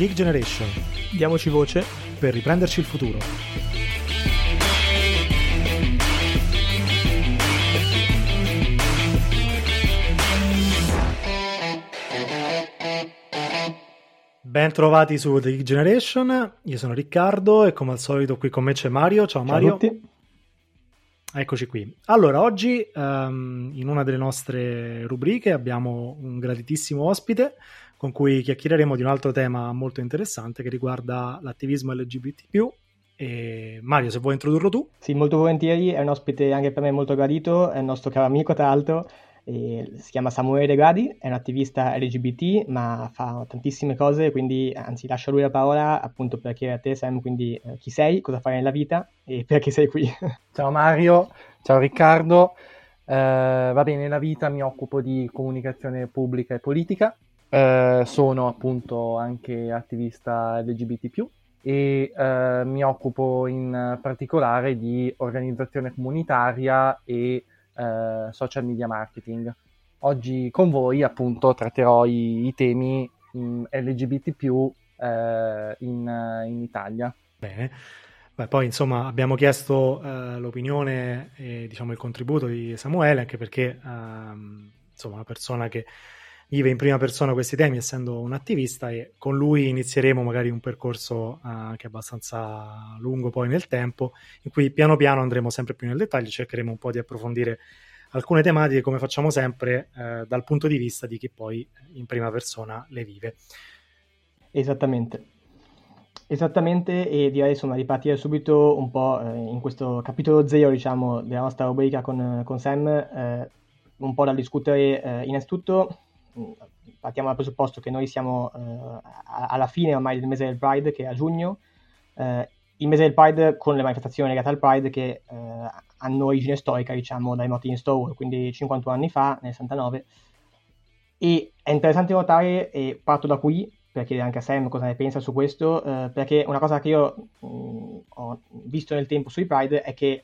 Geek Generation. Diamoci voce per riprenderci il futuro. Ben trovati su The Geek Generation, io sono Riccardo e come al solito qui con me c'è Mario. Ciao Mario. Ciao a tutti. Eccoci qui. Allora, oggi um, in una delle nostre rubriche abbiamo un graditissimo ospite con cui chiacchiereremo di un altro tema molto interessante che riguarda l'attivismo LGBT. E Mario, se vuoi introdurlo tu. Sì, molto volentieri, è un ospite anche per me molto gradito, è il nostro caro amico tra l'altro, si chiama Samuele De Gradi, è un attivista LGBT, ma fa tantissime cose, quindi anzi lascio a lui la parola appunto per chiedere a te Sam, quindi eh, chi sei, cosa fai nella vita e perché sei qui. Ciao Mario, ciao Riccardo, eh, va bene, nella vita mi occupo di comunicazione pubblica e politica, eh, sono appunto anche attivista LGBT+, e eh, mi occupo in particolare di organizzazione comunitaria e eh, social media marketing. Oggi con voi appunto tratterò i, i temi mh, LGBT eh, in, in, Italia. Bene. Beh, poi insomma abbiamo chiesto eh, l'opinione e diciamo il contributo di Samuele anche perché ehm, insomma una persona che vive in prima persona questi temi essendo un attivista e con lui inizieremo magari un percorso uh, che è abbastanza lungo poi nel tempo in cui piano piano andremo sempre più nel dettaglio cercheremo un po' di approfondire alcune tematiche come facciamo sempre uh, dal punto di vista di chi poi in prima persona le vive. Esattamente. Esattamente e direi insomma di partire subito un po' eh, in questo capitolo zero diciamo della nostra rubrica con, con Sam eh, un po' da discutere eh, innanzitutto partiamo dal presupposto che noi siamo eh, alla fine ormai del mese del Pride, che è a giugno, eh, il mese del Pride con le manifestazioni legate al Pride che eh, hanno origine storica, diciamo, dai moti in Stonewall, quindi 51 anni fa, nel 69. E è interessante notare, e parto da qui, per chiedere anche a Sam cosa ne pensa su questo, eh, perché una cosa che io mh, ho visto nel tempo sui Pride è che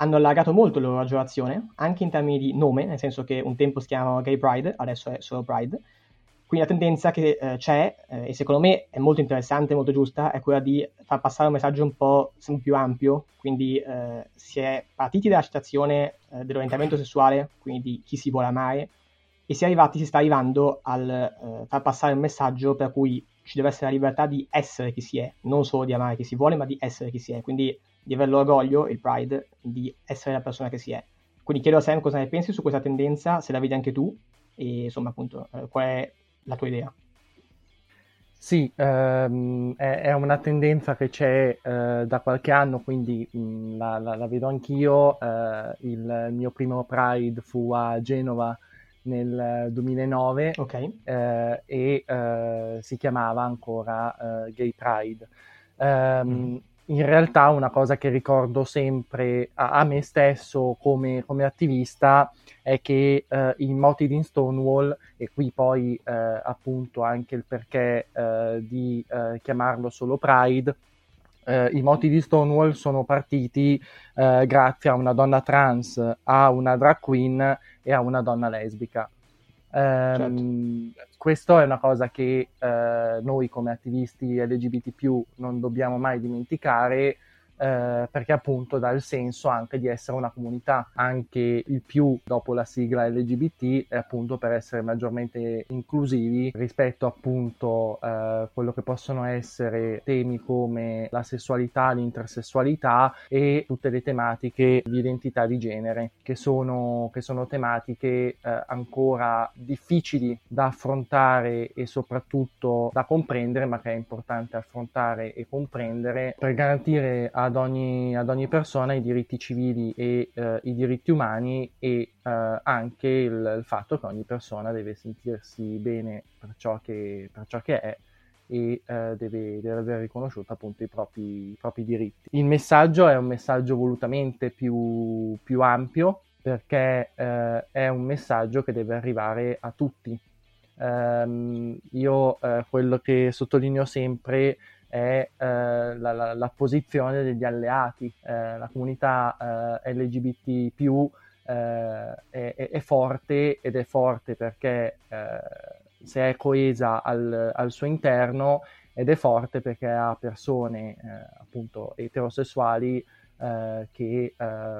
hanno allargato molto la loro aggiurazione, anche in termini di nome, nel senso che un tempo si chiamava Gay Pride, adesso è solo Pride. Quindi la tendenza che eh, c'è, eh, e secondo me è molto interessante, molto giusta, è quella di far passare un messaggio un po' più ampio. Quindi eh, si è partiti dalla citazione eh, dell'orientamento sessuale, quindi di chi si vuole amare, e si, arrivati, si sta arrivando al eh, far passare un messaggio per cui ci deve essere la libertà di essere chi si è, non solo di amare chi si vuole, ma di essere chi si è. Quindi di avere l'orgoglio, il pride, di essere la persona che si è. Quindi chiedo a Sam cosa ne pensi su questa tendenza, se la vedi anche tu, e insomma appunto eh, qual è la tua idea. Sì, ehm, è, è, una tendenza che c'è eh, da qualche anno, quindi mh, mm, la, la, la, vedo anch'io. Eh, il mio primo Pride fu a Genova nel 2009 okay. eh, e eh, si chiamava ancora eh, Gay Pride. Um, in realtà una cosa che ricordo sempre a, a me stesso come, come, attivista è che eh, i moti di Stonewall, e qui poi eh, appunto anche il perché eh, di eh, chiamarlo solo Pride, eh, i moti di Stonewall sono partiti eh, grazie a una donna trans, a una drag queen e a una donna lesbica. Um, certo. Questo è una cosa che uh, noi come attivisti LGBT non dobbiamo mai dimenticare eh, perché appunto dà il senso anche di essere una comunità, anche il più dopo la sigla LGBT appunto per essere maggiormente inclusivi rispetto appunto a eh, quello che possono essere temi come la sessualità, l'intersessualità e tutte le tematiche di identità di genere che sono, che sono tematiche eh, ancora difficili da affrontare e soprattutto da comprendere ma che è importante affrontare e comprendere per garantire a ad ogni, ad ogni persona i diritti civili e eh, i diritti umani e eh, anche il, il, fatto che ogni persona deve sentirsi bene per ciò che, per ciò che è e eh, deve, deve aver riconosciuto appunto i propri, i propri, diritti. Il messaggio è un messaggio volutamente più, più ampio perché eh, è un messaggio che deve arrivare a tutti. Um, io eh, quello che sottolineo sempre è eh, la, la, la, posizione degli alleati. Eh, la comunità eh, LGBT eh, è, è, forte ed è forte perché eh, se è coesa al, al, suo interno ed è forte perché ha persone eh, appunto eterosessuali che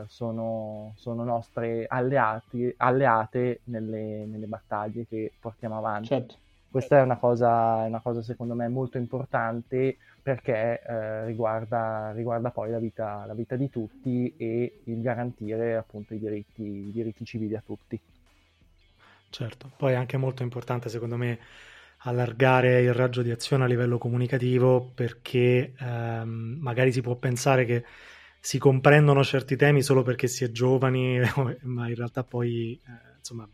sono, sono, nostre alleati, alleate nelle, nelle, battaglie che portiamo avanti. Certo. Questa è una, cosa, una cosa secondo me molto importante perché eh, riguarda, riguarda, poi la vita, la vita, di tutti e il garantire appunto i diritti, i diritti civili a tutti. Certo, poi è anche molto importante secondo me allargare il raggio di azione a livello comunicativo perché ehm, magari si può pensare che si comprendono certi temi solo perché si è giovani, ma in realtà poi eh, insomma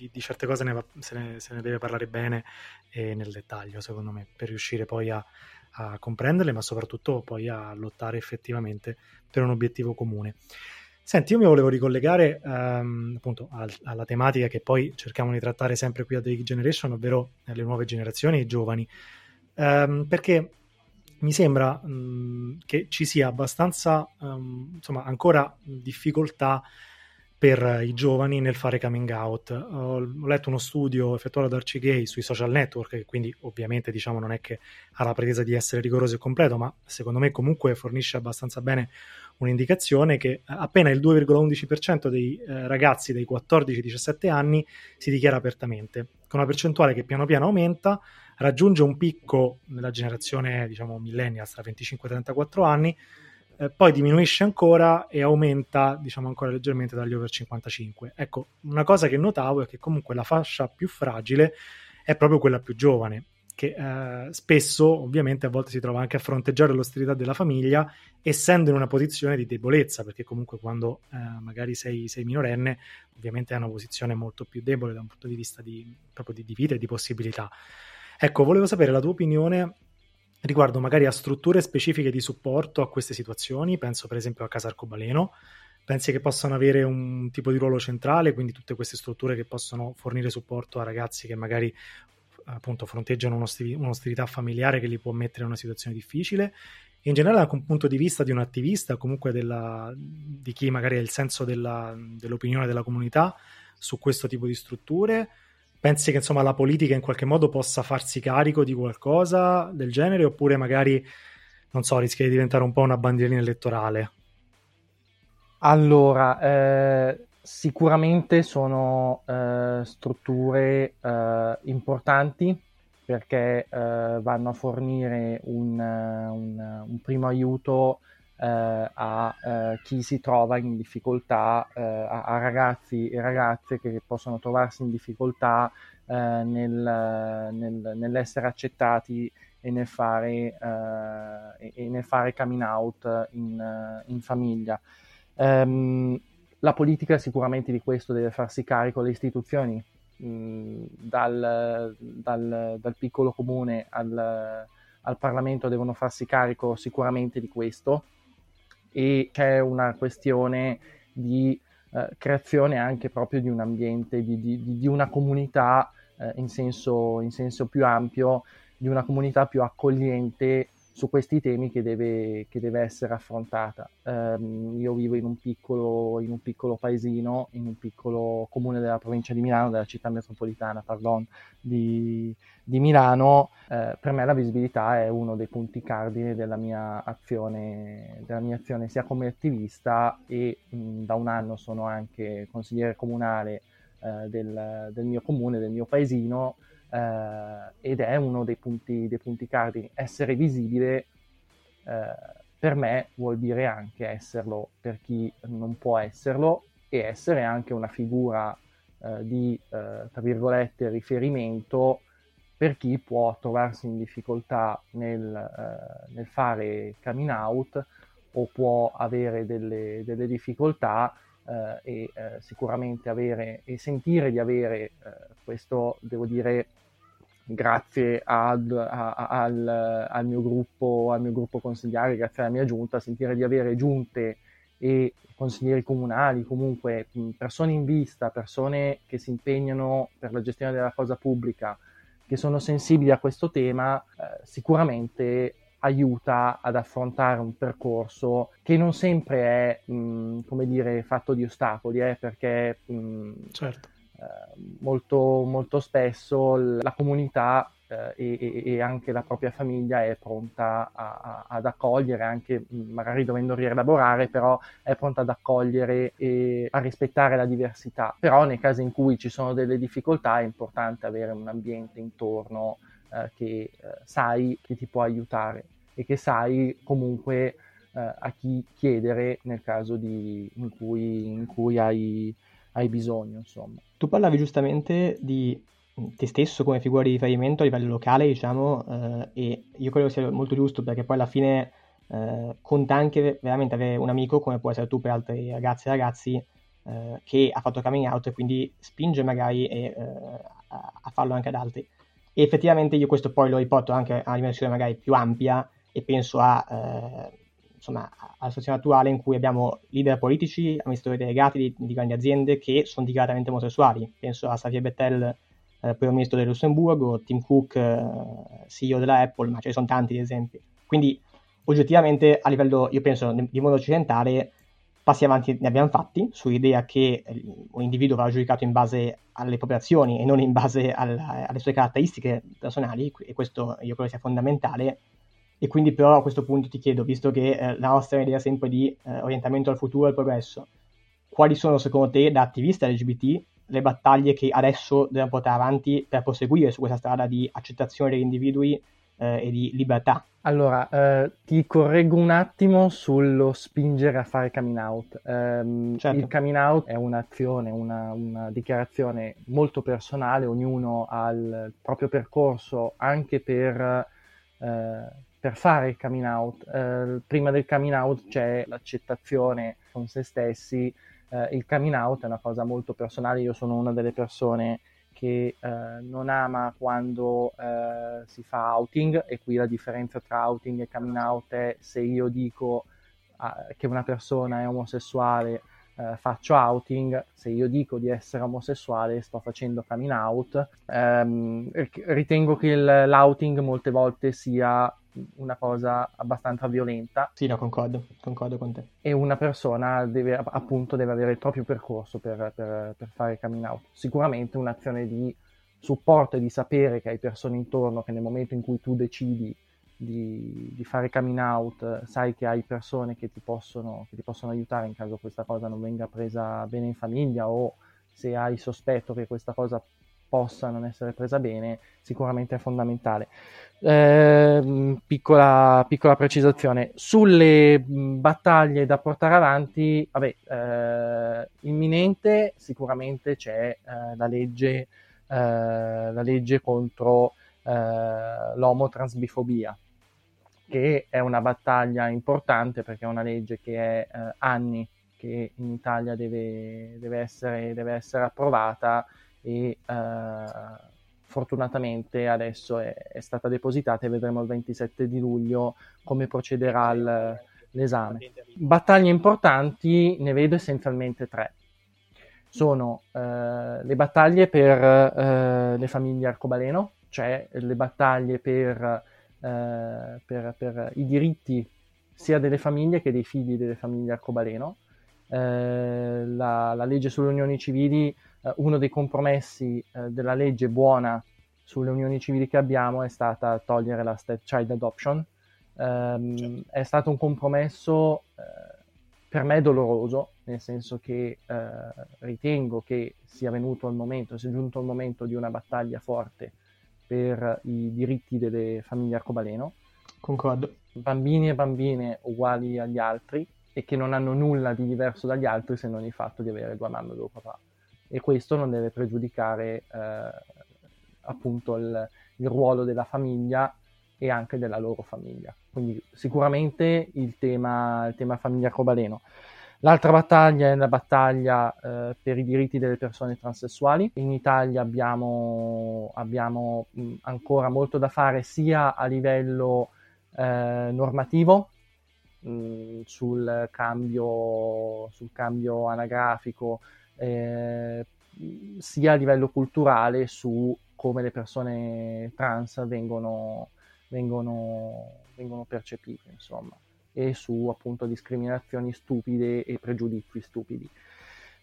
di, di, certe cose ne va, se, ne, se, ne, deve parlare bene e nel dettaglio, secondo me, per riuscire poi a, a comprenderle, ma soprattutto poi a lottare effettivamente per un obiettivo comune. Senti, io mi volevo ricollegare um, appunto al, alla tematica che poi cerchiamo di trattare sempre qui a The Generation, ovvero le nuove generazioni e i giovani, um, perché mi sembra um, che ci sia abbastanza, insomma, ancora difficoltà per i giovani nel fare coming out. Ho, letto uno studio effettuato da Archie sui social network, che quindi ovviamente diciamo non è che ha la pretesa di essere rigoroso e completo, ma secondo me comunque fornisce abbastanza bene un'indicazione che appena il 2,11% dei eh, ragazzi dei 14-17 anni si dichiara apertamente, con una percentuale che piano piano aumenta, raggiunge un picco nella generazione diciamo millennials tra 25-34 anni, eh, poi diminuisce ancora e aumenta, diciamo, ancora leggermente dagli over 55. Ecco, una cosa che notavo è che comunque la fascia più fragile è proprio quella più giovane, che eh, spesso, ovviamente, a volte si trova anche a fronteggiare l'ostilità della famiglia, essendo in una posizione di debolezza, perché comunque quando eh, magari sei, sei, minorenne, ovviamente hai una posizione molto più debole da un punto di vista di, proprio di, di vita e di possibilità. Ecco, volevo sapere la tua opinione riguardo magari a strutture specifiche di supporto a queste situazioni, penso per esempio a Casa Arcobaleno, pensi che possano avere un tipo di ruolo centrale, quindi tutte queste strutture che possono fornire supporto a ragazzi che magari appunto fronteggiano un'ostilità familiare che li può mettere in una situazione difficile. In generale anche un punto di vista di un attivista, comunque della, di chi magari ha il senso della, dell'opinione della comunità su questo tipo di strutture pensi che insomma la politica in qualche modo possa farsi carico di qualcosa del genere oppure magari non so rischia di diventare un po' una bandierina elettorale? Allora eh, sicuramente sono eh, strutture eh, importanti perché eh, vanno a fornire un, un, un primo aiuto eh, a eh, chi si trova in difficoltà, eh, a, a, ragazzi e ragazze che possono trovarsi in difficoltà eh, nel, nel, nell'essere accettati e nel fare, eh, e nel fare coming out in, in famiglia. Um, la politica sicuramente di questo deve farsi carico, le istituzioni, mh, dal, dal, dal, piccolo comune al, al Parlamento devono farsi carico sicuramente di questo e c'è una questione di eh, creazione anche proprio di un ambiente, di, di, di una comunità eh, in, senso, in senso più ampio, di una comunità più accogliente su questi temi che deve, che deve essere affrontata. Um, io vivo in un, piccolo, in un, piccolo, paesino, in un piccolo comune della provincia di Milano, della città metropolitana, pardon, di, di Milano. Uh, per me la visibilità è uno dei punti cardine della mia azione, della mia azione sia come attivista e mh, da un anno sono anche consigliere comunale uh, del, del mio comune, del mio paesino eh, ed è uno dei punti, dei punti cardini. Essere visibile eh, per me vuol dire anche esserlo per chi non può esserlo e essere anche una figura eh, di, eh, tra virgolette, riferimento per chi può trovarsi in difficoltà nel, eh, nel fare coming out o può avere delle, delle difficoltà eh, e eh, sicuramente avere e sentire di avere eh, questo, devo dire, grazie ad, a, al, al, mio gruppo, al mio gruppo consigliare, grazie alla mia giunta, sentire di avere giunte e consiglieri comunali, comunque persone in vista, persone che si impegnano per la gestione della cosa pubblica, che sono sensibili a questo tema, eh, sicuramente aiuta ad affrontare un percorso che non sempre è, mh, come dire, fatto di ostacoli, eh, perché mh, certo molto, molto spesso la comunità eh, e, e, anche la propria famiglia è pronta a, a, ad accogliere, anche magari dovendo rielaborare, però è pronta ad accogliere e a rispettare la diversità. Però nei casi in cui ci sono delle difficoltà è importante avere un ambiente intorno eh, che eh, sai che ti può aiutare e che sai comunque eh, a chi chiedere nel caso di, in cui, in cui hai, hai bisogno. Insomma. Tu parlavi giustamente di te stesso come figura di riferimento a livello locale, diciamo, eh, e io credo sia molto giusto perché poi alla fine eh, conta anche veramente avere un amico, come può essere tu per altri ragazzi e ragazzi, eh, che ha fatto coming out e quindi spinge magari e, eh, a, a, farlo anche ad altri. E effettivamente io questo poi lo riporto anche a una dimensione magari più ampia e penso a, eh, insomma, alla situazione attuale in cui abbiamo leader politici, amministratori delegati di, di grandi aziende che sono dichiaratamente omosessuali. Penso a Xavier Bettel eh, primo ministro del Lussemburgo, Tim Cook, eh, CEO della Apple, ma ce ne sono tanti di esempi. Quindi oggettivamente a livello, io penso, di mondo occidentale, passi avanti ne abbiamo fatti sull'idea che eh, un individuo va giudicato in base alle proprie azioni e non in base al, alle sue caratteristiche personali, e questo io credo sia fondamentale. E quindi però a questo punto ti chiedo, visto che eh, la nostra idea è sempre di eh, orientamento al futuro e al progresso, quali sono secondo te da attivista LGBT le battaglie che adesso dobbiamo portare avanti per proseguire su questa strada di accettazione degli individui eh, e di libertà. Allora, eh, ti correggo un attimo sullo spingere a fare coming out. Um, certo. Il coming out è un'azione, una, una, dichiarazione molto personale, ognuno ha il proprio percorso anche per, eh, per fare il coming out. Eh, prima del coming out c'è l'accettazione con se stessi eh, il coming out è una cosa molto personale, io sono una delle persone che eh, non ama quando eh, si fa outing e qui la differenza tra outing e coming out è se io dico uh, che una persona è omosessuale uh, faccio outing, se io dico di essere omosessuale sto facendo coming out. Um, ritengo che l'outing molte volte sia una cosa abbastanza violenta. Sì, no, concordo, concordo con te. E una persona deve, appunto, deve avere il proprio percorso per, per, per fare coming out. Sicuramente un'azione di supporto e di sapere che hai persone intorno che nel momento in cui tu decidi di, di, fare coming out, sai che hai persone che ti, possono, che ti possono aiutare in caso questa cosa non venga presa bene in famiglia o se hai sospetto che questa cosa possa non essere presa bene, sicuramente è fondamentale. Eh, piccola, piccola, precisazione. Sulle battaglie da portare avanti, vabbè, eh, imminente sicuramente c'è eh, la, legge, eh, la legge contro eh, l'omotransbifobia che è una battaglia importante perché è una legge che è eh, anni che in Italia deve, deve, essere, deve essere approvata e fortunatamente adesso è, è, stata depositata e vedremo il 27 di luglio come procederà il, l'esame. Battaglie importanti ne vedo essenzialmente tre. Sono uh, le battaglie per uh, le famiglie arcobaleno, cioè le battaglie per, per, per i diritti sia delle famiglie che dei figli delle famiglie arcobaleno. La, la, legge sulle unioni civili eh, uno dei compromessi eh, della legge buona sulle unioni civili che abbiamo è stata togliere la step child adoption. Um, certo. È stato un compromesso eh, per me doloroso, nel senso che eh, ritengo che sia venuto il momento, sia giunto il momento di una battaglia forte per i diritti delle famiglie arcobaleno. Concordo. Bambini e bambine uguali agli altri e che non hanno nulla di diverso dagli altri se non il fatto di avere due mamme e due papà e questo non deve pregiudicare eh, appunto il, il, ruolo della famiglia e anche della loro famiglia. Quindi sicuramente il tema, il tema famiglia arcobaleno. L'altra battaglia è la battaglia eh, per i diritti delle persone transessuali. In Italia abbiamo, abbiamo mh, ancora molto da fare sia a livello eh, normativo mh, sul, cambio, sul cambio anagrafico eh, sia a livello culturale su come le persone trans vengono, vengono, vengono percepite, insomma, e su appunto discriminazioni stupide e pregiudizi stupidi.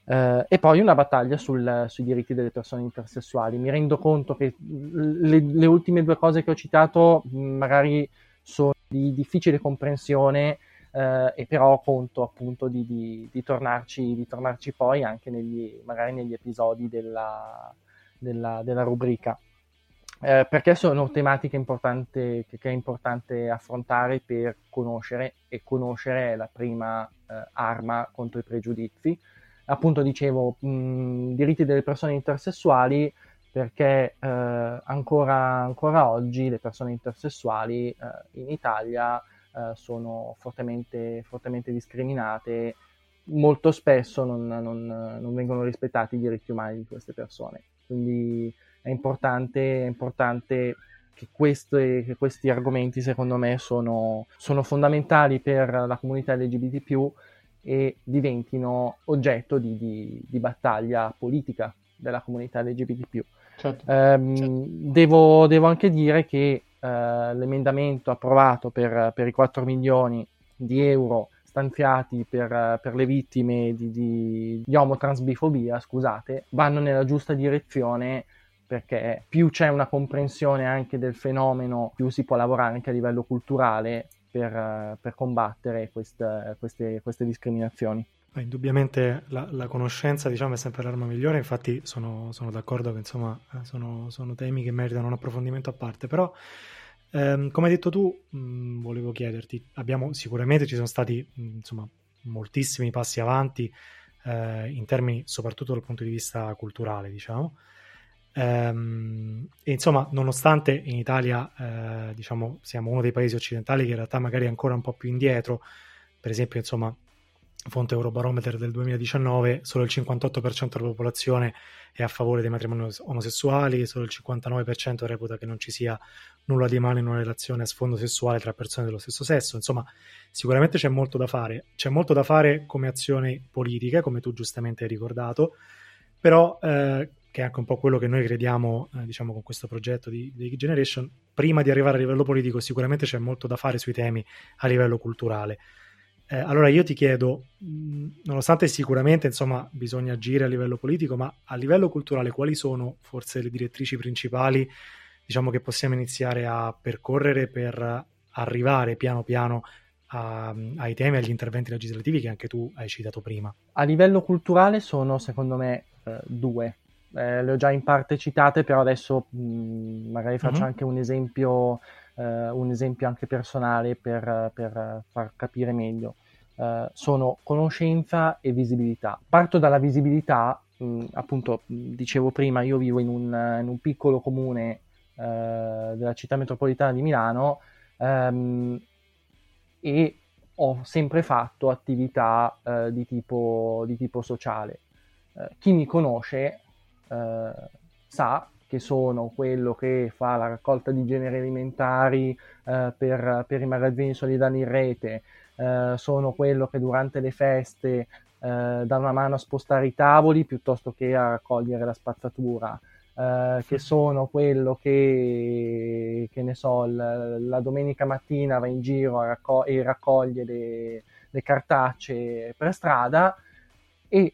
Uh, e poi una battaglia sul, sui diritti delle persone intersessuali. Mi rendo conto che le, le, ultime due cose che ho citato magari sono di difficile comprensione, uh, e però conto appunto di, di, di, tornarci, di, tornarci, poi anche negli, magari negli episodi della, della, della rubrica. Uh, perché sono tematiche che, che, è importante affrontare per conoscere e conoscere è la prima arma contro i pregiudizi appunto dicevo, mh, diritti delle persone intersessuali perché eh, ancora, ancora, oggi le persone intersessuali eh, in Italia eh, sono fortemente, fortemente, discriminate, molto spesso non, non, non, vengono rispettati i diritti umani di queste persone. Quindi è importante, è importante che, queste, che, questi argomenti, secondo me, sono, sono fondamentali per la comunità LGBT e diventino oggetto di, di, di battaglia politica della comunità LGBT. Certo, um, certo. Devo, devo, anche dire che uh, l'emendamento approvato per, per, i 4 milioni di euro stanziati per, per le vittime di, di, di omotransbifobia, scusate, vanno nella giusta direzione perché più c'è una comprensione anche del fenomeno, più si può lavorare anche a livello culturale per, per combattere queste, queste, queste discriminazioni. Indubbiamente la, la, conoscenza diciamo, è sempre l'arma migliore, infatti sono, sono d'accordo che insomma, eh, sono, sono, temi che meritano un approfondimento a parte, però ehm, come hai detto tu, mh, volevo chiederti, abbiamo, sicuramente ci sono stati mh, insomma, moltissimi passi avanti eh, in termini soprattutto dal punto di vista culturale, diciamo, Ehm, e insomma, nonostante in Italia, eh, diciamo, siamo uno dei paesi occidentali che in realtà magari è ancora un po' più indietro, per esempio, insomma, fonte Eurobarometer del 2019, solo il 58% della popolazione è a favore dei matrimoni omosessuali, solo il 59% reputa che non ci sia nulla di male in una relazione a sfondo sessuale tra persone dello stesso sesso. Insomma, sicuramente c'è molto da fare. C'è molto da fare come azione politica, come tu giustamente hai ricordato, però eh, che è anche un po' quello che noi crediamo, eh, diciamo, con questo progetto di, di Generation, prima di arrivare a livello politico sicuramente c'è molto da fare sui temi a livello culturale. Eh, allora io ti chiedo, mh, nonostante sicuramente insomma, bisogna agire a livello politico, ma a livello culturale quali sono forse le direttrici principali diciamo, che possiamo iniziare a percorrere per arrivare piano piano a, ai temi, agli interventi legislativi che anche tu hai citato prima? A livello culturale sono secondo me eh, due eh, le ho già in parte citate, però adesso mh, mm, magari faccio mm-hmm. anche un esempio, eh, un esempio anche personale per, per far capire meglio. Eh, sono conoscenza e visibilità. Parto dalla visibilità, mh, mm, appunto, dicevo prima, io vivo in un, in un piccolo comune eh, della città metropolitana di Milano ehm, e ho sempre fatto attività eh, di tipo, di, tipo, sociale. Eh, chi mi conosce eh, sa che sono quello che fa la raccolta di generi alimentari eh, per, per, i magazzini solidali in rete, eh, sono quello che durante le feste eh, dà una mano a spostare i tavoli piuttosto che a raccogliere la spazzatura. Uh, che sono quello che, che ne so, l- la domenica mattina va in giro racco- e raccoglie le, le cartacce per strada e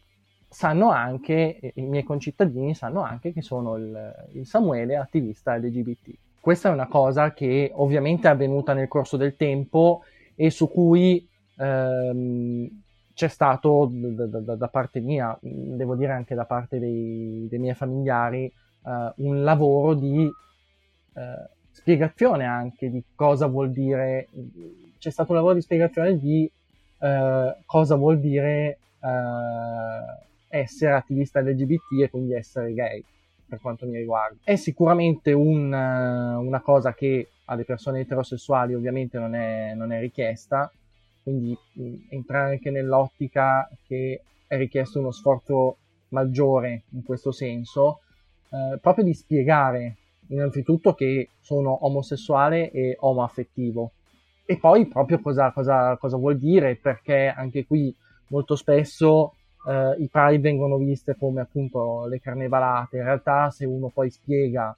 sanno anche, i miei concittadini sanno anche che sono il, il Samuele attivista LGBT. Questa è una cosa che ovviamente è avvenuta nel corso del tempo e su cui ehm, c'è stato da, da, da, parte mia, devo dire anche da parte dei, dei miei familiari, eh, un lavoro di eh, spiegazione anche di cosa vuol dire, c'è stato un lavoro di spiegazione di eh, cosa vuol dire eh, essere attivista LGBT e quindi essere gay, per quanto mi riguarda. È sicuramente un, eh, una cosa che alle persone eterosessuali ovviamente non è, non è richiesta, quindi mh, entrare anche nell'ottica che è richiesto uno sforzo maggiore in questo senso, eh, proprio di spiegare innanzitutto che sono omosessuale e omoaffettivo e poi proprio cosa, cosa, cosa vuol dire, perché anche qui molto spesso eh, i Pride vengono viste come appunto le carnevalate. In realtà, se uno poi spiega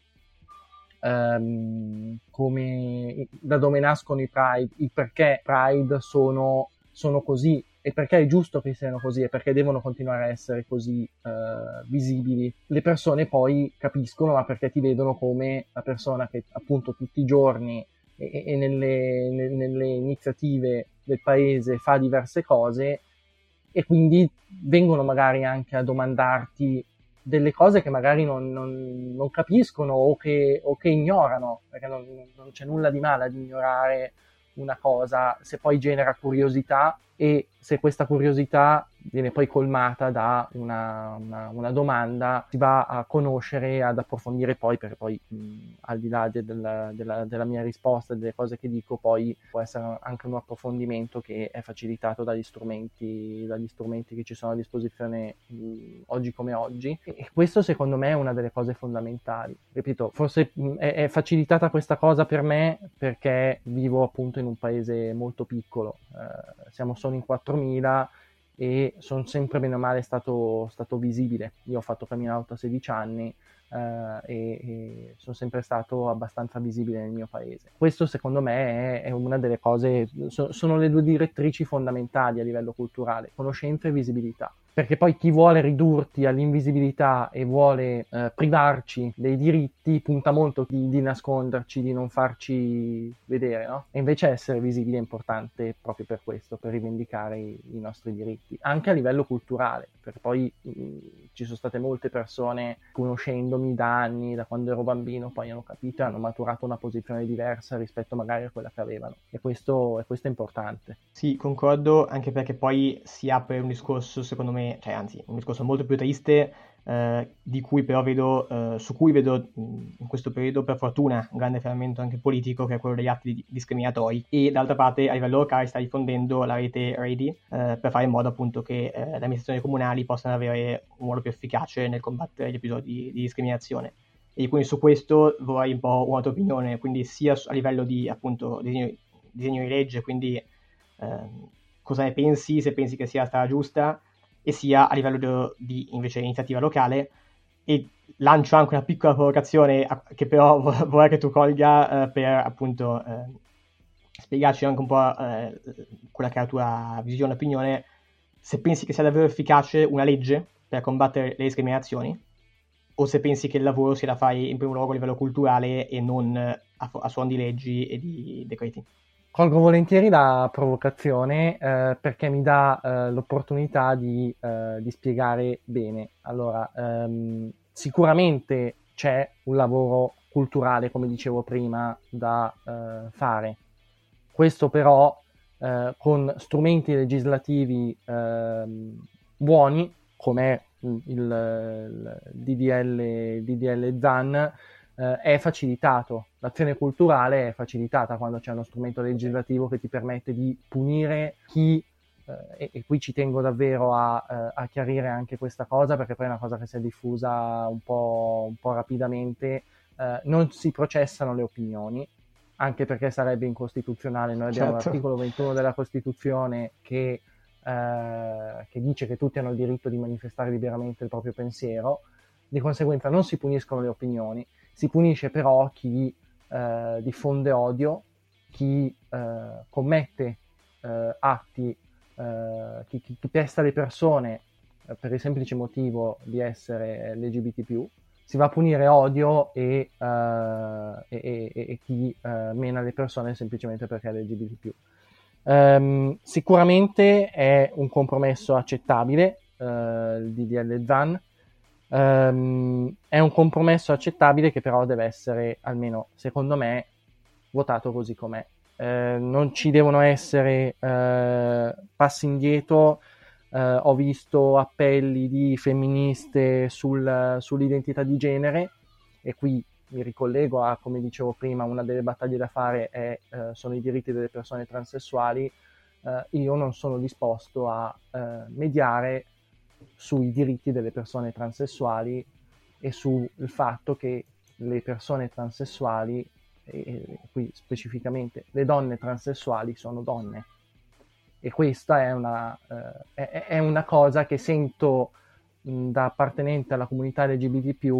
ehm, come, da dove nascono i Pride, il perché Pride sono, sono così e perché è giusto che siano così e perché devono continuare a essere così uh, visibili. Le persone poi capiscono, ma perché ti vedono come la persona che appunto tutti i giorni e, e nelle, ne, nelle iniziative del paese fa diverse cose e quindi vengono magari anche a domandarti delle cose che magari non, non, non capiscono o che, o che, ignorano, perché non, non c'è nulla di male ad ignorare una cosa. Se poi genera curiosità e se questa curiosità viene poi colmata da una, una, una, domanda, si va a conoscere, ad approfondire poi, perché poi mh, al di là de, della, della, della, mia risposta delle cose che dico, poi può essere anche un approfondimento che è facilitato dagli strumenti, dagli strumenti che ci sono a disposizione mh, oggi come oggi. E questo secondo me è una delle cose fondamentali. Ripeto, forse mh, è, è facilitata questa cosa per me perché vivo appunto in un paese molto piccolo, eh, siamo solo in 4.000 e sono sempre bene o male stato, stato visibile. Io ho fatto coming out a 16 anni eh, e, e, sono sempre stato abbastanza visibile nel mio paese. Questo secondo me è, è una delle cose, so, sono le due direttrici fondamentali a livello culturale, conoscenza e visibilità perché poi chi vuole ridurti all'invisibilità e vuole eh, privarci dei diritti punta molto di, di, nasconderci, di non farci vedere, no? E invece essere visibili è importante proprio per questo, per rivendicare i, i nostri diritti, anche a livello culturale, perché poi mh, mm, ci sono state molte persone conoscendomi da anni, da quando ero bambino, poi hanno capito e hanno maturato una posizione diversa rispetto magari a quella che avevano e questo, e questo è importante. Sì, concordo, anche perché poi si apre un discorso secondo me cioè anzi, un discorso molto più triste, eh, di cui però vedo, eh, su cui vedo in questo periodo per fortuna un grande fermento anche politico che è quello degli atti discriminatori. E d'altra parte a livello locale sta diffondendo la rete Ready eh, per fare in modo appunto che eh, le amministrazioni comunali possano avere un ruolo più efficace nel combattere gli episodi di discriminazione. E quindi su questo vorrei un po' una tua opinione, quindi sia a livello di appunto disegno, disegno di legge, quindi ehm, cosa ne pensi, se pensi che sia la strada giusta e sia a livello di, invece iniziativa locale e lancio anche una piccola provocazione che però vorrei che tu colga eh, per appunto eh, spiegarci anche un po' eh, quella che è la tua visione e opinione se pensi che sia davvero efficace una legge per combattere le discriminazioni o se pensi che il lavoro sia da fare in primo luogo a livello culturale e non a, a suon di leggi e di decreti. Colgo volentieri la provocazione eh, perché mi dà eh, l'opportunità di, eh, di, spiegare bene. Allora, ehm, sicuramente c'è un lavoro culturale, come dicevo prima, da eh, fare. Questo però eh, con strumenti legislativi ehm, buoni, come il, il DDL, DDL ZAN, eh, è facilitato, l'azione culturale è facilitata quando c'è uno strumento legislativo che ti permette di punire chi, eh, e, e, qui ci tengo davvero a, eh, a, chiarire anche questa cosa perché poi è una cosa che si è diffusa un po', un po rapidamente, eh, non si processano le opinioni, anche perché sarebbe incostituzionale, noi abbiamo certo. l'articolo 21 della Costituzione che, eh, che dice che tutti hanno il diritto di manifestare liberamente il proprio pensiero, di conseguenza non si puniscono le opinioni, si punisce però chi eh, diffonde odio, chi eh, commette eh, atti, eh, chi, chi, chi, testa le persone eh, per il semplice motivo di essere LGBT+, si va a punire odio e, e, e, e chi mena le persone semplicemente perché è LGBT+. Um, sicuramente è un compromesso accettabile il DDL ZAN, Um, è un compromesso accettabile che però deve essere, almeno secondo me, votato così com'è. Uh, non ci devono essere uh, passi indietro. Uh, ho visto appelli di femministe sul, sull'identità di genere e qui mi ricollego a, come dicevo prima, una delle battaglie da fare è, sono i diritti delle persone transessuali. io non sono disposto a mediare sui diritti delle persone transessuali e sul fatto che le persone transessuali, e qui specificamente le donne transessuali, sono donne. E questa è una, eh, è, è una cosa che sento mh, da appartenente alla comunità LGBT,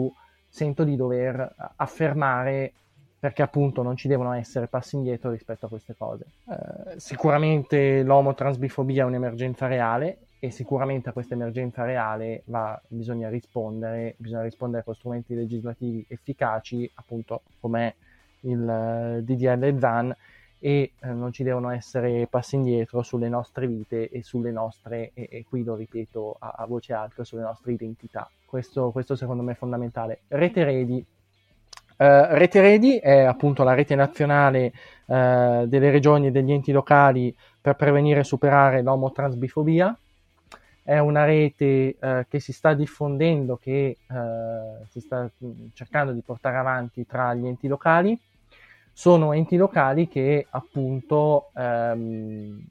sento di dover affermare perché appunto non ci devono essere passi indietro rispetto a queste cose. Eh, sicuramente l'omotransbifobia è un'emergenza reale e sicuramente a questa emergenza reale va, bisogna rispondere, bisogna rispondere con strumenti legislativi efficaci, appunto come il eh, DDL ZAN e eh, non ci devono essere passi indietro sulle nostre vite e sulle nostre, e, e qui lo ripeto a, a, voce alta, sulle nostre identità. Questo, questo secondo me è fondamentale. Rete Redi. Uh, rete Redi è appunto la rete nazionale uh, delle regioni e degli enti locali per prevenire e superare l'omotransbifobia è una rete eh, che si sta diffondendo, che eh, si sta cercando di portare avanti tra gli enti locali. Sono enti locali che appunto ehm,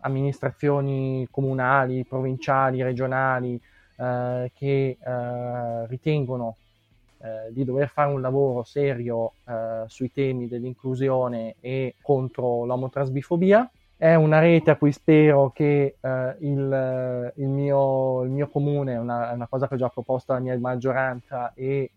amministrazioni comunali, provinciali, regionali eh, che eh, ritengono eh, di dover fare un lavoro serio eh, sui temi dell'inclusione e contro l'omotransbifobia è una rete a cui spero che eh, il, il, mio, il, mio, comune, è una, una, cosa che ho già proposto alla mia maggioranza e eh,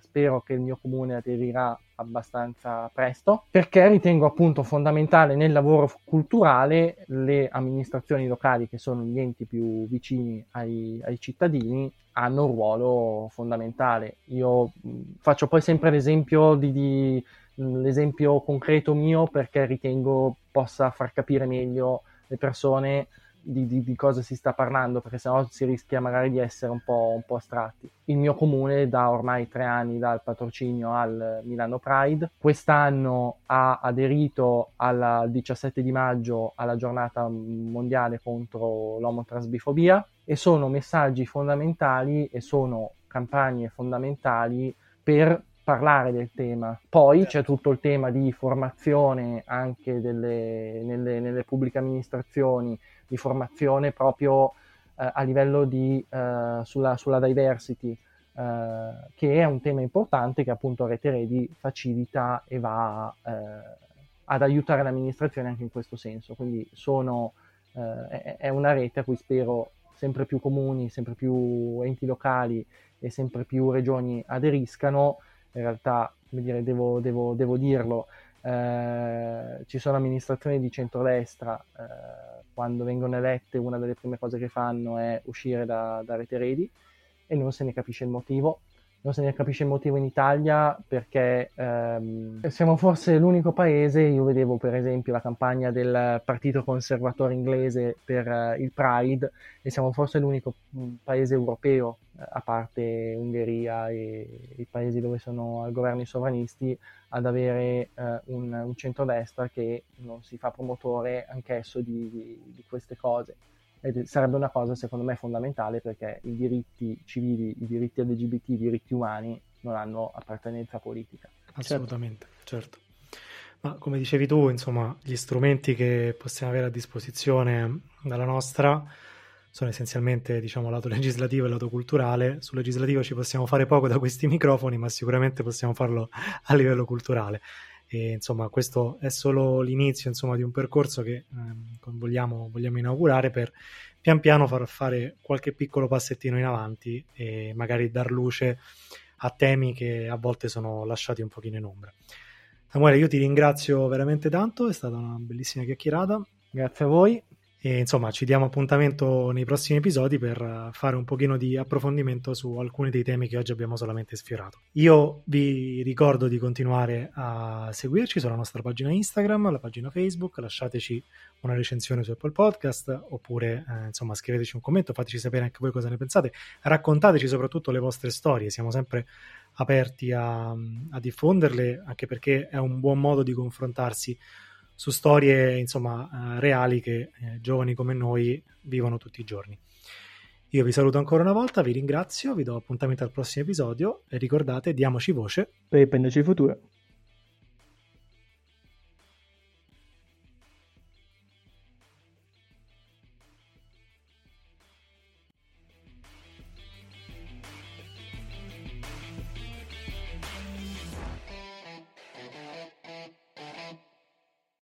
spero che il mio comune aderirà abbastanza presto, perché ritengo appunto fondamentale nel lavoro culturale le amministrazioni locali, che sono gli enti più vicini ai, ai cittadini, hanno un ruolo fondamentale. Io mh, faccio poi sempre l'esempio di, di l'esempio concreto mio perché ritengo possa far capire meglio le persone di, di, di, cosa si sta parlando, perché sennò si rischia magari di essere un po', un po', astratti. Il mio comune da ormai tre anni dal patrocinio al Milano Pride, quest'anno ha aderito al 17 di maggio alla giornata mondiale contro l'omotransbifobia e sono messaggi fondamentali e sono campagne fondamentali per parlare del tema. Poi certo. c'è tutto il tema di formazione anche delle, nelle, nelle, pubbliche amministrazioni, di formazione proprio eh, a livello di, eh, sulla, sulla, diversity, eh, che è un tema importante che appunto Rete Redi facilita e va eh, ad aiutare l'amministrazione anche in questo senso. Quindi sono, eh, è, è una rete a cui spero sempre più comuni, sempre più enti locali e sempre più regioni aderiscano in realtà, come dire, devo, devo, devo dirlo, eh, ci sono amministrazioni di centrodestra, eh, quando vengono elette una delle prime cose che fanno è uscire da, da Rete Redi e non se ne capisce il motivo non se ne capisce il motivo in Italia perché ehm, siamo forse l'unico paese, io vedevo per esempio la campagna del Partito Conservatore inglese per uh, il Pride e siamo forse l'unico mm, paese europeo, eh, a parte Ungheria e i paesi dove sono al governo i sovranisti, ad avere uh, un, un centrodestra che non si fa promotore anch'esso di, di, di queste cose ed sarebbe una cosa secondo me fondamentale perché i diritti civili, i diritti LGBT, i diritti umani non hanno appartenenza politica. Assolutamente, certo. certo. Ma come dicevi tu, insomma, gli strumenti che possiamo avere a disposizione dalla nostra sono essenzialmente, diciamo, lato legislativo e lato culturale. Sul legislativo ci possiamo fare poco da questi microfoni, ma sicuramente possiamo farlo a livello culturale. E, insomma, questo è solo l'inizio insomma, di un percorso che ehm, vogliamo, vogliamo, inaugurare per pian piano far fare qualche piccolo passettino in avanti e magari dar luce a temi che a volte sono lasciati un pochino in ombra. Samuele, io ti ringrazio veramente tanto, è stata una bellissima chiacchierata. Grazie a voi. E insomma, ci diamo appuntamento nei prossimi episodi per fare un pochino di approfondimento su alcuni dei temi che oggi abbiamo solamente sfiorato. Io vi ricordo di continuare a seguirci sulla nostra pagina Instagram, la pagina Facebook, lasciateci una recensione su Apple Podcast oppure eh, insomma scriveteci un commento, fateci sapere anche voi cosa ne pensate, raccontateci soprattutto le vostre storie, siamo sempre aperti a, a diffonderle anche perché è un buon modo di confrontarsi su storie insomma eh, reali che eh, giovani come noi vivono tutti i giorni. Io vi saluto ancora una volta, vi ringrazio, vi do appuntamento al prossimo episodio e ricordate, diamoci voce per riprenderci il futuro.